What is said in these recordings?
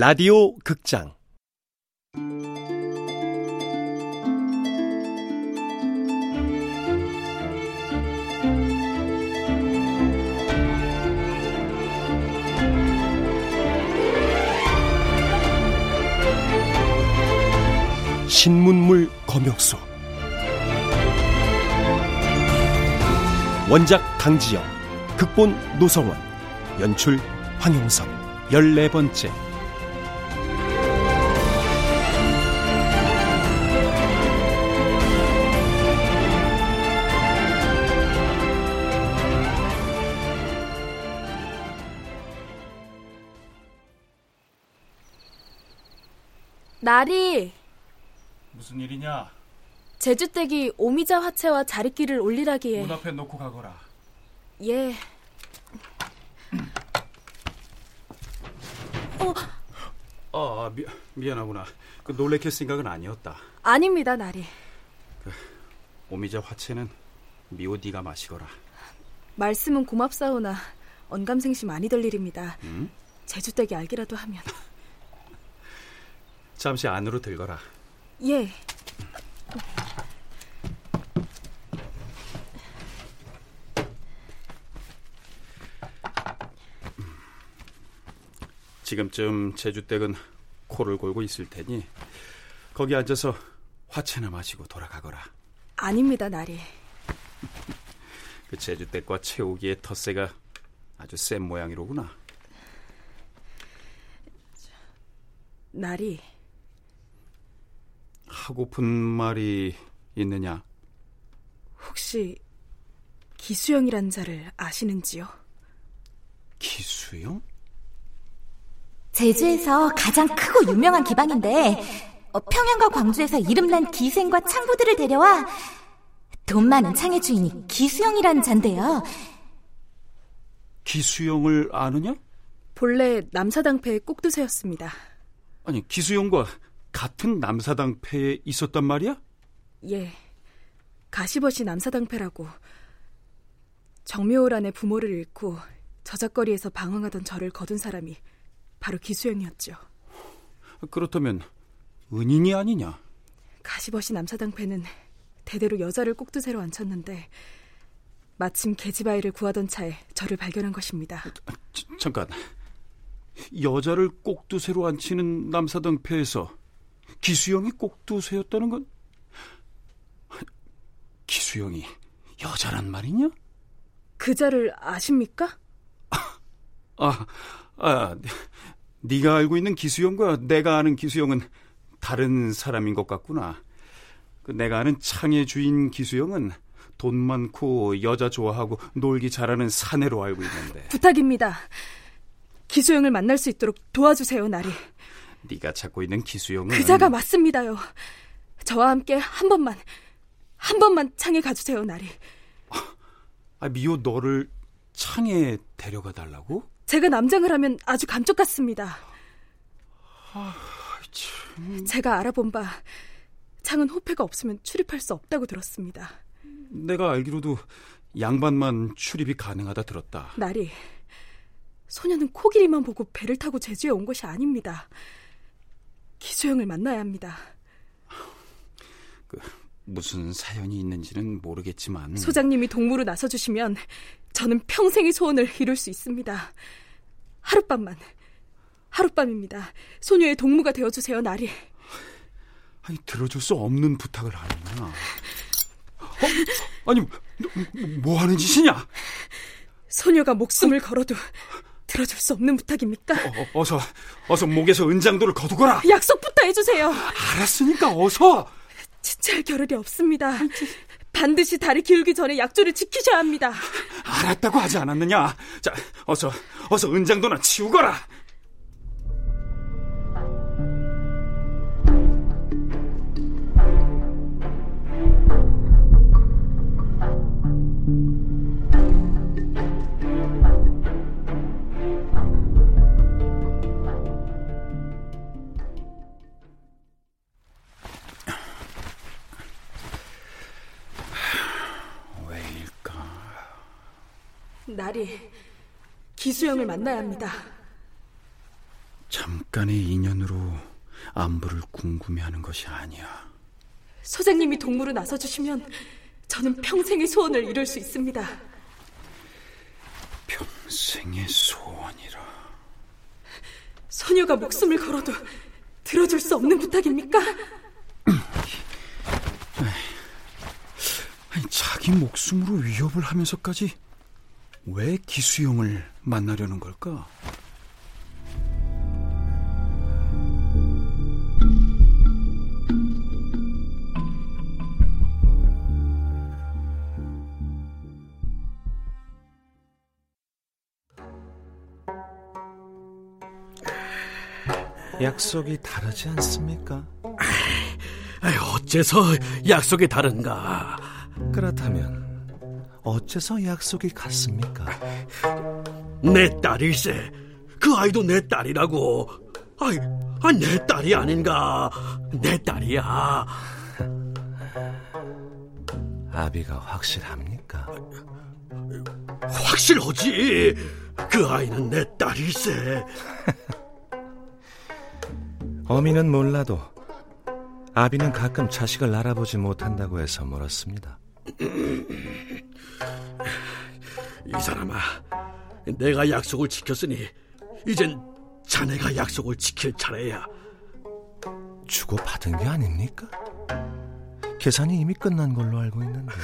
라디오 극장. 신문물 검역소. 원작 강지영 극본 노성원 연출 황용석. 열네 번째 나리 무슨 일이냐? 제주댁이 오미자 화채와 자리끼를 올리라기에 문 앞에 놓고 가거라. 예. 아, 미, 미안하구나. 그 놀래킬 생각은 아니었다. 아닙니다, 나리. 오미자 화채는 미호 네가 마시거라. 말씀은 고맙사오나 언감생시 많이 들 일입니다. 음? 제주댁이 알기라도 하면. 잠시 안으로 들거라. 예. 지금쯤 제주댁은 코를 골고 있을 테니 거기 앉아서 화채나 마시고 돌아가거라. 아닙니다, 나리. 그 제주댁과 채우기의 텃세가 아주 센 모양이로구나. 나리. 하고픈 말이 있느냐? 혹시 기수영이란 자를 아시는지요? 기수영? 제주에서 가장 크고 유명한 기방인데 어, 평양과 광주에서 이름난 기생과 창부들을 데려와 돈 많은 창의 주인이 기수영이라는 잔데요. 기수영을 아느냐? 본래 남사당패의 꼭두새였습니다. 아니 기수영과 같은 남사당패에 있었단 말이야? 예. 가시벗이 남사당패라고 정묘호란의 부모를 잃고 저작거리에서 방황하던 저를 거둔 사람이 바로 기수영이었죠. 그렇다면 은인이 아니냐? 가시벗이 남사당패는 대대로 여자를 꼭두새로 앉혔는데 마침 계집아이를 구하던 차에 저를 발견한 것입니다. 지, 잠깐. 여자를 꼭두새로 앉히는 남사당패에서 기수영이 꼭두새였다는 건 기수영이 여자란 말이냐? 그 자를 아십니까? 아, 아, 네가 알고 있는 기수영과 내가 아는 기수영은 다른 사람인 것 같구나. 그 내가 아는 창의 주인 기수영은 돈 많고 여자 좋아하고 놀기 잘하는 사내로 알고 있는데. 부탁입니다. 기수영을 만날 수 있도록 도와주세요, 나리. 네가 찾고 있는 기수영은 그자가 맞습니다요. 저와 함께 한 번만, 한 번만 창에 가주세요, 나리. 아, 미호 너를 창에 데려가 달라고? 제가 남장을 하면 아주 감쪽 같습니다. 아, 참... 제가 알아본 바 창은 호패가 없으면 출입할 수 없다고 들었습니다. 내가 알기로도 양반만 출입이 가능하다 들었다. 나리, 소녀는 코끼리만 보고 배를 타고 제주에 온 것이 아닙니다. 기수영을 만나야 합니다. 그 무슨 사연이 있는지는 모르겠지만 소장님이 동무로 나서주시면 저는 평생의 소원을 이룰 수 있습니다. 하룻밤만, 하룻밤입니다. 소녀의 동무가 되어주세요, 나리. 아니 들어줄 수 없는 부탁을 하는구나. 어? 아니 뭐 하는 짓이냐? 소녀가 목숨을 걸어도 들어줄 수 없는 부탁입니까? 어, 서 어서 목에서 은장도를 거두거라. 약속부터 해주세요. 알았으니까 어서. 지체할 겨를이 없습니다. 반드시 다리 기울기 전에 약조를 지키셔야 합니다. 알았다고 하지 않았느냐? 자, 어서 어서 은장도나 치우거라. 나리, 기수영을 만나야 합니다. 잠깐의 인연으로 안부를 궁금해하는 것이 아니야. 소장님이 동무로 나서주시면 저는 평생의 소원을 이룰 수 있습니다. 평생의 소원이라. 소녀가 목숨을 걸어도 들어줄 수 없는 부탁입니까? 아니, 자기 목숨으로 위협을 하면서까지 왜 기수형을 만나려는 걸까? 약속이 다르지 않습니까? 어째서 약속이 다른가? 그렇다면 어째서 약속이 같습니까? 내 딸일세. 그 아이도 내 딸이라고. 아이, 아, 내 딸이 아닌가? 내 딸이야. 아비가 확실합니까? 확실하지. 그 아이는 내 딸일세. 어미는 몰라도 아비는 가끔 자식을 알아보지 못한다고 해서 물었습니다. 사람아, 내가 약속을 지켰으니 이젠 자네가 약속을 지킬 차례야. 주고 받은 게 아닙니까? 계산이 이미 끝난 걸로 알고 있는데.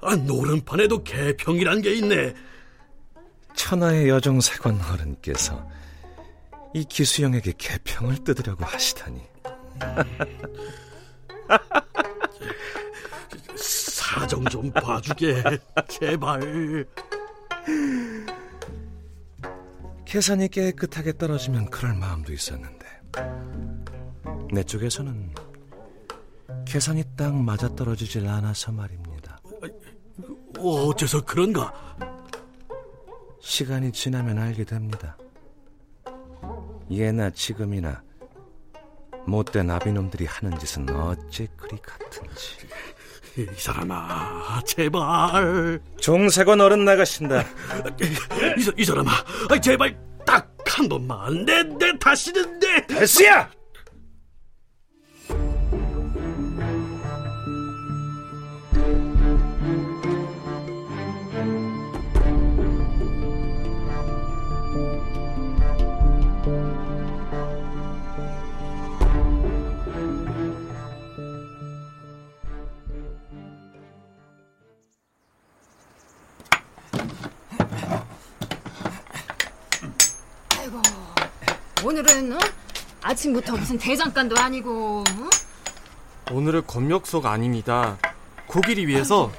아, 노름판에도 개평이란 게 있네. 천하의 여종세권 어른께서 이 기수형에게 개평을 뜯으려고 하시다니. 사정 좀 봐주게, 제발. 계산이 깨끗하게 떨어지면 그럴 마음도 있었는데 내 쪽에서는 계산이 딱 맞아 떨어지질 않아서 말입니다. 어째서 그런가? 시간이 지나면 알게 됩니다. 예나 지금이나 못된 아비놈들이 하는 짓은 어째 그리 같은지. 이 사람아, 제발. 종세건 어른 나가신다. 이, 사- 이 사람아, 아, 제발 딱 한 번만. 내, 내 다시는 내. 대수야! 오늘은 어? 아침부터 무슨 대장간도 아니고 어? 오늘은 검역소가 아닙니다. 고길이 위해서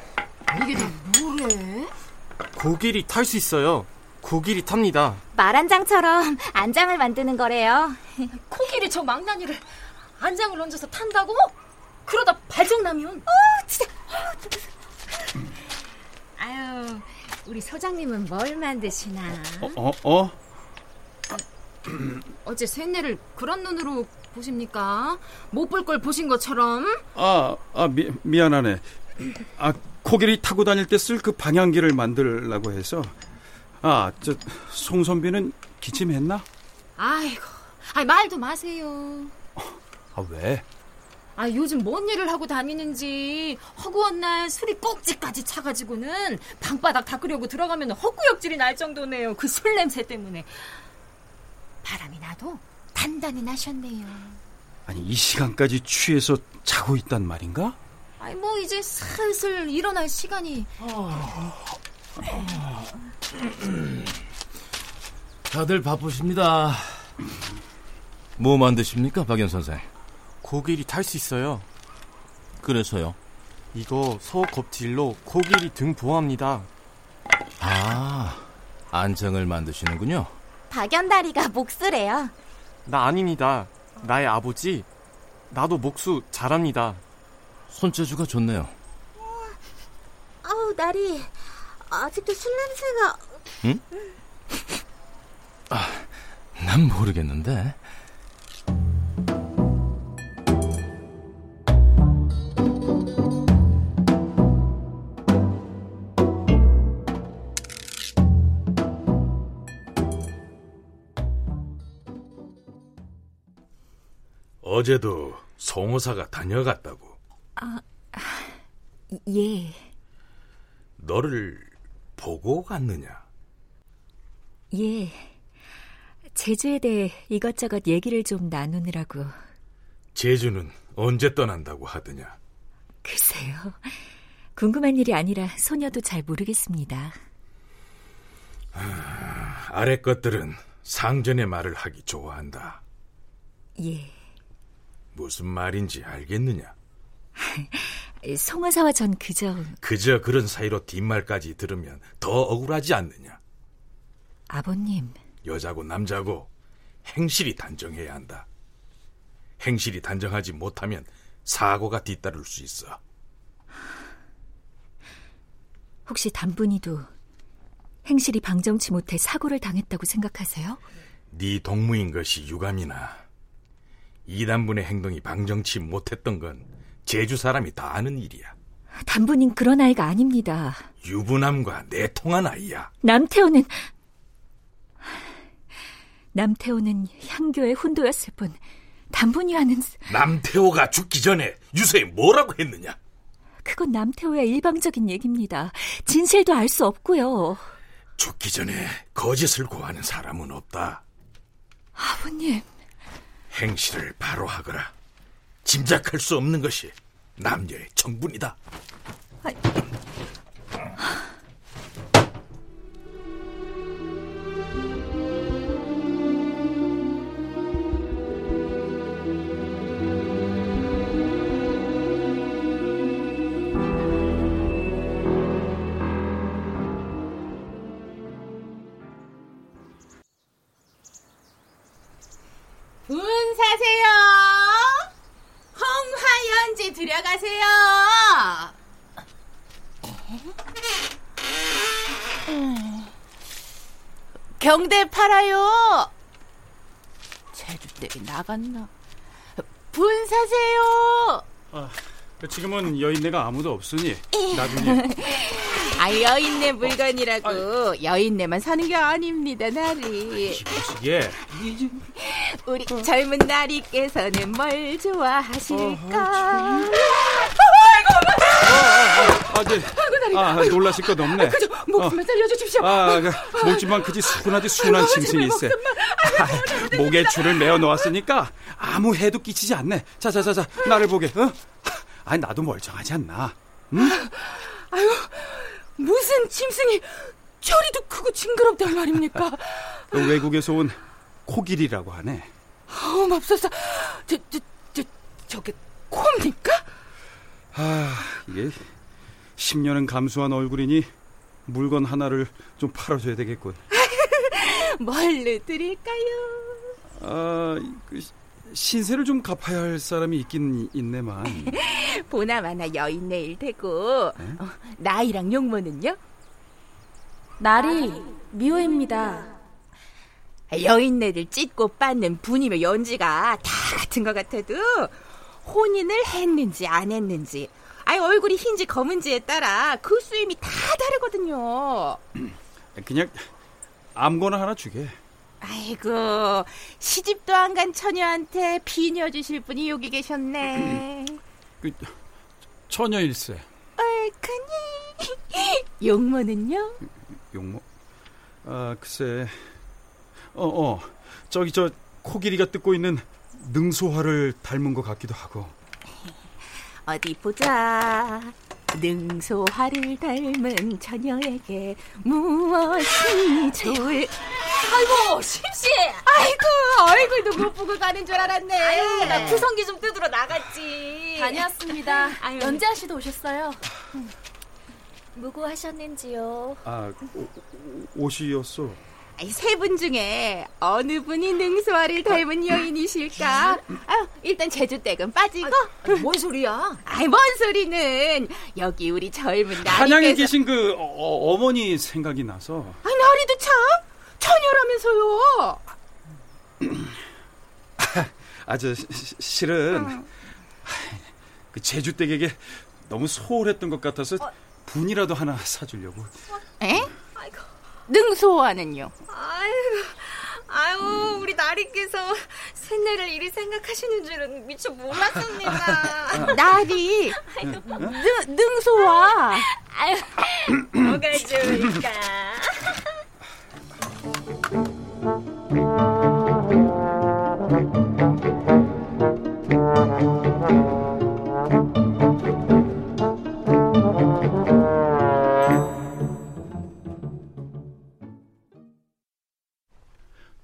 이게 다 뭐래? 고길이 탈 수 있어요. 고길이 탑니다. 말한장처럼 안장을 만드는 거래요. 코끼리 저 망나니를 안장을 얹어서 탄다고? 그러다 발정 나면 아유, 우리 소장님은 뭘 만드시나? 어, 어, 어? 어째 쇠뇌를 그런 눈으로 보십니까? 못 볼 걸 보신 것처럼 아, 아 미, 미안하네. 아, 코끼리 타고 다닐 때 쓸 그 방향키를 만들라고 해서. 아, 저 송선비는 기침했나? 아이고 아이 말도 마세요 아, 왜? 아 요즘 뭔 일을 하고 다니는지 허구한 날 술이 꼭지까지 차가지고는 방바닥 닦으려고 들어가면 헛구역질이 날 정도네요 그 술 냄새 때문에 바람이 나도 단단히 나셨네요 아니, 이 시간까지 취해서 자고 있단 말인가? 아이 뭐 이제 슬슬 일어날 시간이 다들 바쁘십니다. 뭐 만드십니까, 박연 선생? 고길이 탈 수 있어요. 그래서요. 이거 소 껍질로 고길이 등 보호합니다. 아, 안정을 만드시는군요. 박연다리가 목수래요. 나 아닙니다. 나의 아버지. 나도 목수 잘합니다. 손재주가 좋네요. 아우 나리 아직도 술 냄새가 난 모르겠는데. 어제도 송호사가 다녀갔다고. 아, 예. 너를 보고 갔느냐? 예. 제주에 대해 이것저것 얘기를 좀 나누느라고. 제주는 언제 떠난다고 하더냐? 글쎄요. 궁금한 일이 아니라 소녀도 잘 모르겠습니다. 아, 아래 것들은 상전의 말을 하기 좋아한다. 예. 무슨 말인지 알겠느냐? 송화사와 전 그저 그저 그런 사이로 뒷말까지 들으면 더 억울하지 않느냐? 아버님. 여자고 남자고 행실이 단정해야 한다. 행실이 단정하지 못하면 사고가 뒤따를 수 있어. 혹시 단분이도 행실이 방정치 못해 사고를 당했다고 생각하세요? 네 동무인 것이 유감이나 이단분의 행동이 방정치 못했던 건 제주 사람이 다 아는 일이야. 단분인 그런 아이가 아닙니다. 유부남과 내통한 아이야. 남태호는 남태호는 향교의 훈도였을 뿐 단분이와는 남태호가 죽기 전에 유서에 뭐라고 했느냐? 그건 남태호의 일방적인 얘기입니다. 진실도 알 수 없고요. 죽기 전에 거짓을 고하는 사람은 없다. 아버님. 행실을 바로 하거라. 짐작할 수 없는 것이 남녀의 정분이다. 아... 나갔나? 분 사세요. 아, 지금은 여인네가 아무도 없으니 나중에. 아 여인네 물건이라고 아유. 여인네만 사는 게 아닙니다 나리. 기쁘시게. 우리 어. 젊은 나리께서는 뭘 좋아하실까? 어, 아, 네. 아, 놀라실 것 없네. 아, 그저 목숨만 어. 살려주십시오. 아, 그, 목지만 그지 순하디 순한 짐승이 있어. 아, 목에 줄을 매어 놓았으니까 아무 해도 끼치지 않네. 자, 자, 자, 자, 나를 보게. 어? 아니 나도 멀쩡하지 않나? 응? 아유, 무슨 짐승이 저리도 크고 징그럽단 말입니까? 그 외국에서 온 코길이라고 하네. 어, 맙소사. 저, 저, 저, 저게 코입니까? 아, 이게 10년은 감수한 얼굴이니 물건 하나를 좀 팔아줘야 되겠군. 뭘로 드릴까요? 아, 그 신세를 좀 갚아야 할 사람이 있긴 있네만. 보나마나 여인네일 테고 어, 나이랑 용모는요? 날이 미호입니다. 여인네들 찢고 빻는 분이며 연지가 다 같은 것 같아도 혼인을 했는지 안 했는지 아이 얼굴이 흰지 검은지에 따라 그 수임이 다 다르거든요. 그냥 아무거나 하나 주게. 아이고 시집도 안 간 처녀한테 비녀 주실 분이 여기 계셨네. 그 처녀일세. 얼큰이 용모는요? 용모? 아 글쎄. 어어 어. 저기 저 코끼리가 뜯고 있는 능소화를 닮은 것 같기도 하고. 어디 보자. 능소화를 닮은 처녀에게 무엇이 좋을 아이고 심씨 아이고 얼굴도 못 보고 가는 줄 알았네. 아유, 나 구성기 좀 뜯으러 나갔지. 다녀왔습니다. 아유. 연재아 씨도 오셨어요. 무고 하셨는지요? 아 오, 옷이었어 세 분 중에 어느 분이 능수아를 닮은 여인이실까? 아, 일단 제주댁은 빠지고. 아, 뭔 소리야? 아이, 뭔 소리는. 여기 우리 젊은 나리. 한양에 계신 그 어, 머니 생각이 나서. 아, 나리도 참 처녀라면서요. 아, 저, 실은. 어. 그 제주댁에게 너무 소홀했던 것 같아서 어. 분이라도 하나 사주려고. 에? 능소화는요? 아유, 아유, 우리 나리께서 셋내를 이리 생각하시는 줄은 미처 몰랐습니다. 나리, 능, 능소와. 아유, 뭐가 좋을까?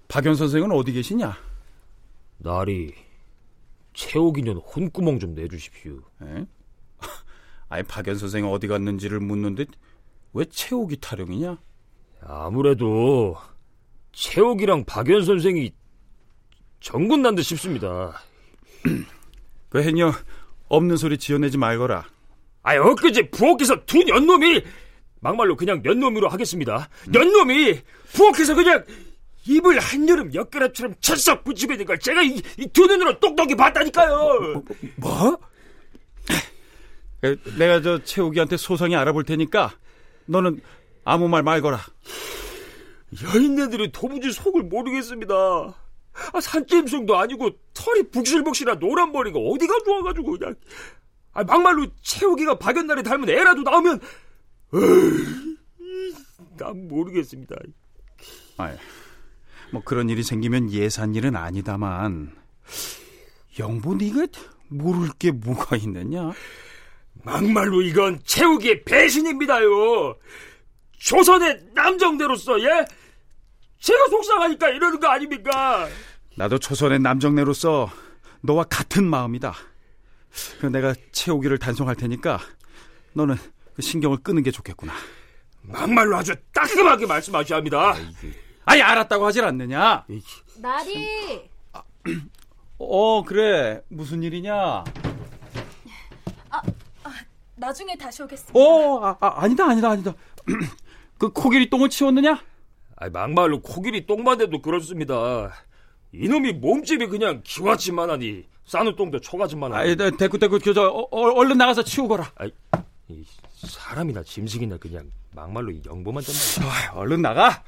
박연 선생은 어디 계시냐? 나리, 채옥이년 혼구멍 좀 내주십시오. 에? 아니 박연 선생 어디 갔는지를 묻는데 왜 채옥이 타령이냐? 아무래도 채옥이랑 박연 선생이 정군 난 듯 싶습니다. 그 해녀 없는 소리 지어내지 말거라. 아이 엊그제 부엌에서 두 년놈이 막말로 그냥 년놈으로 하겠습니다. 년놈이 부엌에서 그냥 입을 한여름 엿가락처럼 철썩 붙이고 있는 걸 제가 이두 눈으로 똑똑히 봤다니까요. 뭐? 내가 저 채욱이한테 소상히 알아볼 테니까 너는 아무 말 말거라. 여인네들이 도무지 속을 모르겠습니다. 아, 산짐승도 아니고 털이 북실북실한 노란 머리가 어디가 좋아가지고 그냥 아, 막말로 채욱이가 박연날에 닮은 애라도 나오면 으이, 난 모르겠습니다. 아이, 뭐 그런 일이 생기면 예산 일은 아니다만 영부 네가 모를 게 뭐가 있느냐? 막말로 이건 채욱이의 배신입니다요. 조선의 남정대로서 예? 제가 속상하니까 이러는 거 아닙니까? 나도 조선의 남정네로서 너와 같은 마음이다. 그 내가 채우기를 단속할 테니까 너는 그 신경을 끄는 게 좋겠구나. 막말로 아주 따끔하게 말씀하셔야 합니다. 아 니 알았다고 하질 않느냐? 나리. 어 그래 무슨 일이냐? 아, 아 나중에 다시 오겠습니다. 어 아, 아, 아니다 아니다 아니다. 그 코끼리 똥을 치웠느냐? 아 막말로 코끼리 똥만 해도 그렇습니다. 이놈이 몸집이 그냥 기와치만하니 싸는 똥도 초가집만하니. 아이 대꾸 대꾸 저 어, 얼른 나가서 치우거라. 아이, 사람이나 짐승이나 그냥 막말로 영보만 좀. 아, 얼른 나가.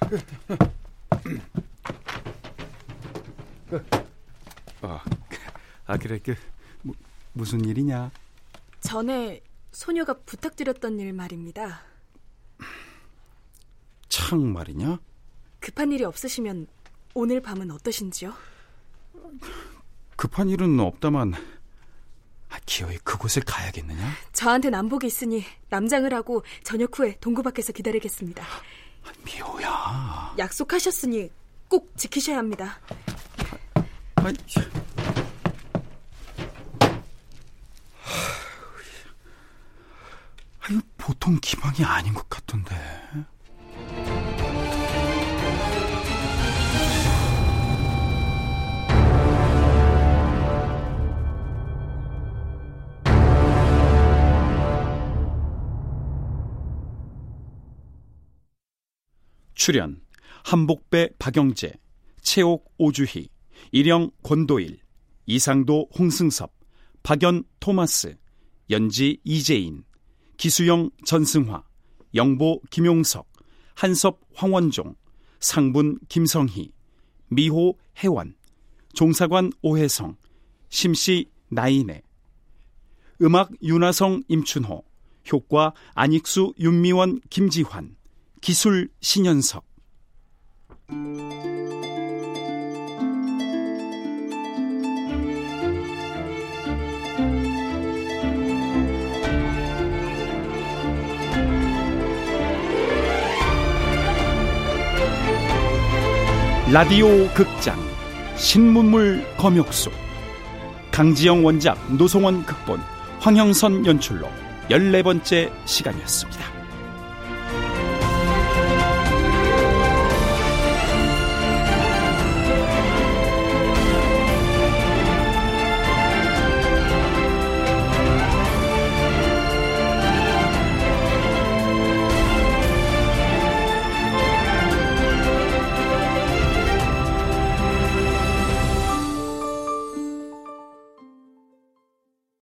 아, 아 그래 그 뭐, 무슨 일이냐? 전에 소녀가 부탁드렸던 일 말입니다. 창 말이냐? 급한 일이 없으시면 오늘 밤은 어떠신지요? 급한 일은 없다만 아, 기어이 그곳을 가야겠느냐? 저한테 남복이 있으니 남장을 하고 저녁 후에 동구 밖에서 기다리겠습니다. 미호야. 약속하셨으니 꼭 지키셔야 합니다. 아, 아유, 보통 기방이 아닌 것 같던데. 출연 한복배 박영재, 최옥 오주희, 일영 권도일, 이상도 홍승섭, 박연 토마스, 연지 이재인, 기수영 전승화, 영보 김용석, 한섭 황원종, 상분 김성희, 미호 혜원, 종사관 오혜성, 심씨 나인애, 음악 윤하성 임춘호, 효과 안익수 윤미원 김지환, 기술 신현석 라디오 극장 신문물 검역소 강지영 원작 노송원 극본 황형선 연출로 14번째 시간이었습니다.